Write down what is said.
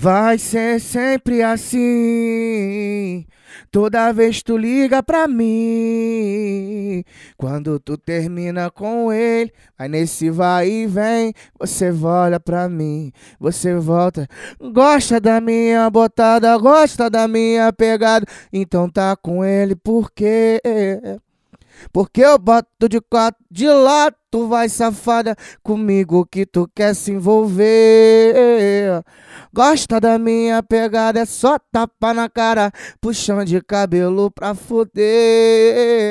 Vai ser sempre assim. Toda vez tu liga pra mim. Quando tu termina com ele, aí nesse vai e vem, você olha pra mim, você volta. Gosta da minha botada, gosta da minha pegada, então tá com ele por quê? Porque eu boto de quatro de lá, tu vai safada comigo que tu quer se envolver. Gosta da minha pegada, é só tapa na cara, puxão de cabelo pra fuder.